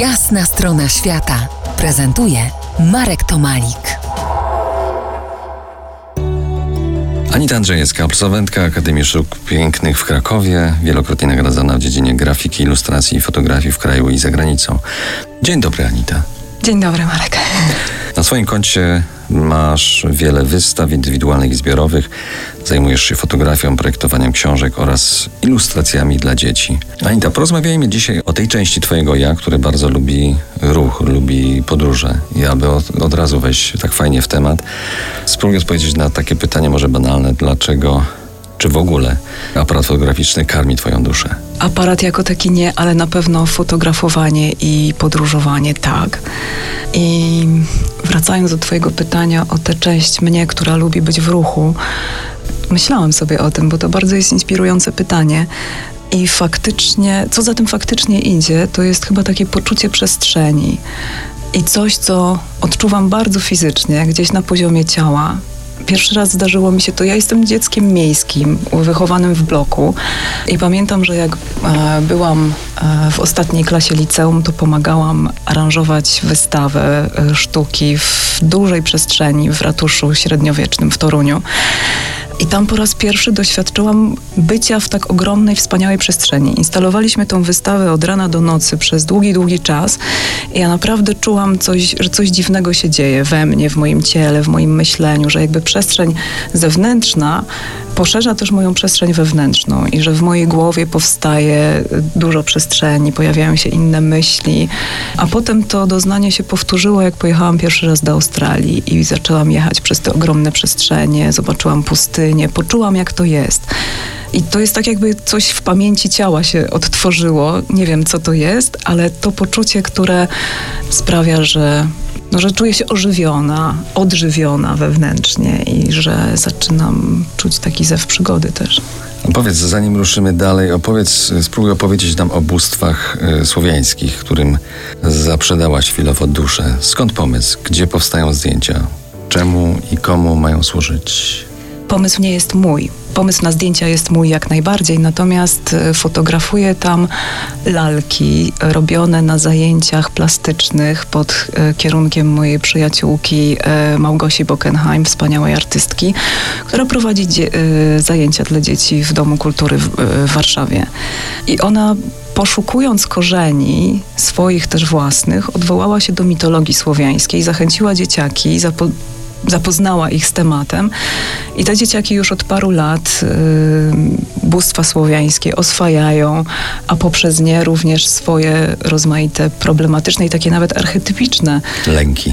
Jasna strona świata prezentuje Marek Tomalik. Anita Andrzejewska, absolwentka Akademii Sztuk Pięknych w Krakowie, wielokrotnie nagradzana w dziedzinie grafiki, ilustracji i fotografii w kraju i za granicą. Dzień dobry, Anita. Dzień dobry, Marek. Na swoim koncie masz wiele wystaw indywidualnych i zbiorowych. Zajmujesz się fotografią, projektowaniem książek oraz ilustracjami dla dzieci. Anita, porozmawiajmy dzisiaj o tej części Twojego ja, który bardzo lubi ruch, lubi podróże. I aby od, od razu wejść tak fajnie w temat, spróbuj odpowiedzieć na takie pytanie może banalne. Dlaczego czy w ogóle aparat fotograficzny karmi Twoją duszę? Aparat jako taki nie, ale na pewno fotografowanie i podróżowanie tak. I wracając do Twojego pytania o tę część mnie, która lubi być w ruchu, myślałam sobie o tym, bo to bardzo jest inspirujące pytanie. I faktycznie, co za tym faktycznie idzie, to jest chyba takie poczucie przestrzeni i coś, co odczuwam bardzo fizycznie, gdzieś na poziomie ciała. Pierwszy raz zdarzyło mi się to, ja jestem dzieckiem miejskim, wychowanym w bloku i pamiętam, że jak e, byłam e, w ostatniej klasie liceum, to pomagałam aranżować wystawę e, sztuki w dużej przestrzeni w ratuszu średniowiecznym w Toruniu. I tam po raz pierwszy doświadczyłam bycia w tak ogromnej, wspaniałej przestrzeni. Instalowaliśmy tą wystawę od rana do nocy przez długi, długi czas. Ja naprawdę czułam coś, że coś dziwnego się dzieje we mnie, w moim ciele, w moim myśleniu, że jakby przestrzeń zewnętrzna poszerza też moją przestrzeń wewnętrzną i że w mojej głowie powstaje dużo przestrzeni, pojawiają się inne myśli. A potem to doznanie się powtórzyło, jak pojechałam pierwszy raz do Australii i zaczęłam jechać przez te ogromne przestrzenie, zobaczyłam pustynię, poczułam, jak to jest. I to jest tak, jakby coś w pamięci ciała się odtworzyło. Nie wiem, co to jest, ale to poczucie, które sprawia, że no, że czuję się ożywiona, odżywiona wewnętrznie i że zaczynam czuć taki zew przygody też. Opowiedz, zanim ruszymy dalej, opowiedz, spróbuj opowiedzieć nam o bóstwach y, słowiańskich, którym zaprzedałaś chwilowo duszę. Skąd pomysł? Gdzie powstają zdjęcia? Czemu i komu mają służyć? Pomysł nie jest mój pomysł na zdjęcia jest mój jak najbardziej, natomiast e, fotografuję tam lalki robione na zajęciach plastycznych pod e, kierunkiem mojej przyjaciółki e, Małgosi Bockenheim, wspaniałej artystki, która prowadzi zajęcia dla dzieci w Domu Kultury w, Warszawie. I ona poszukując korzeni swoich też własnych, odwołała się do mitologii słowiańskiej, zachęciła dzieciaki, zapo zapoznała ich z tematem. I te dzieciaki już od paru lat y, bóstwa słowiańskie oswajają, a poprzez nie również swoje rozmaite problematyczne i takie nawet archetypiczne lęki.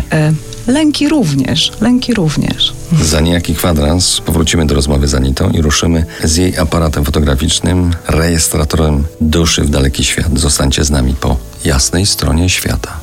Y, lęki również, lęki również. Za niejaki kwadrans powrócimy do rozmowy z Anitą i ruszymy z jej aparatem fotograficznym, rejestratorem duszy w daleki świat. Zostańcie z nami po jasnej stronie świata.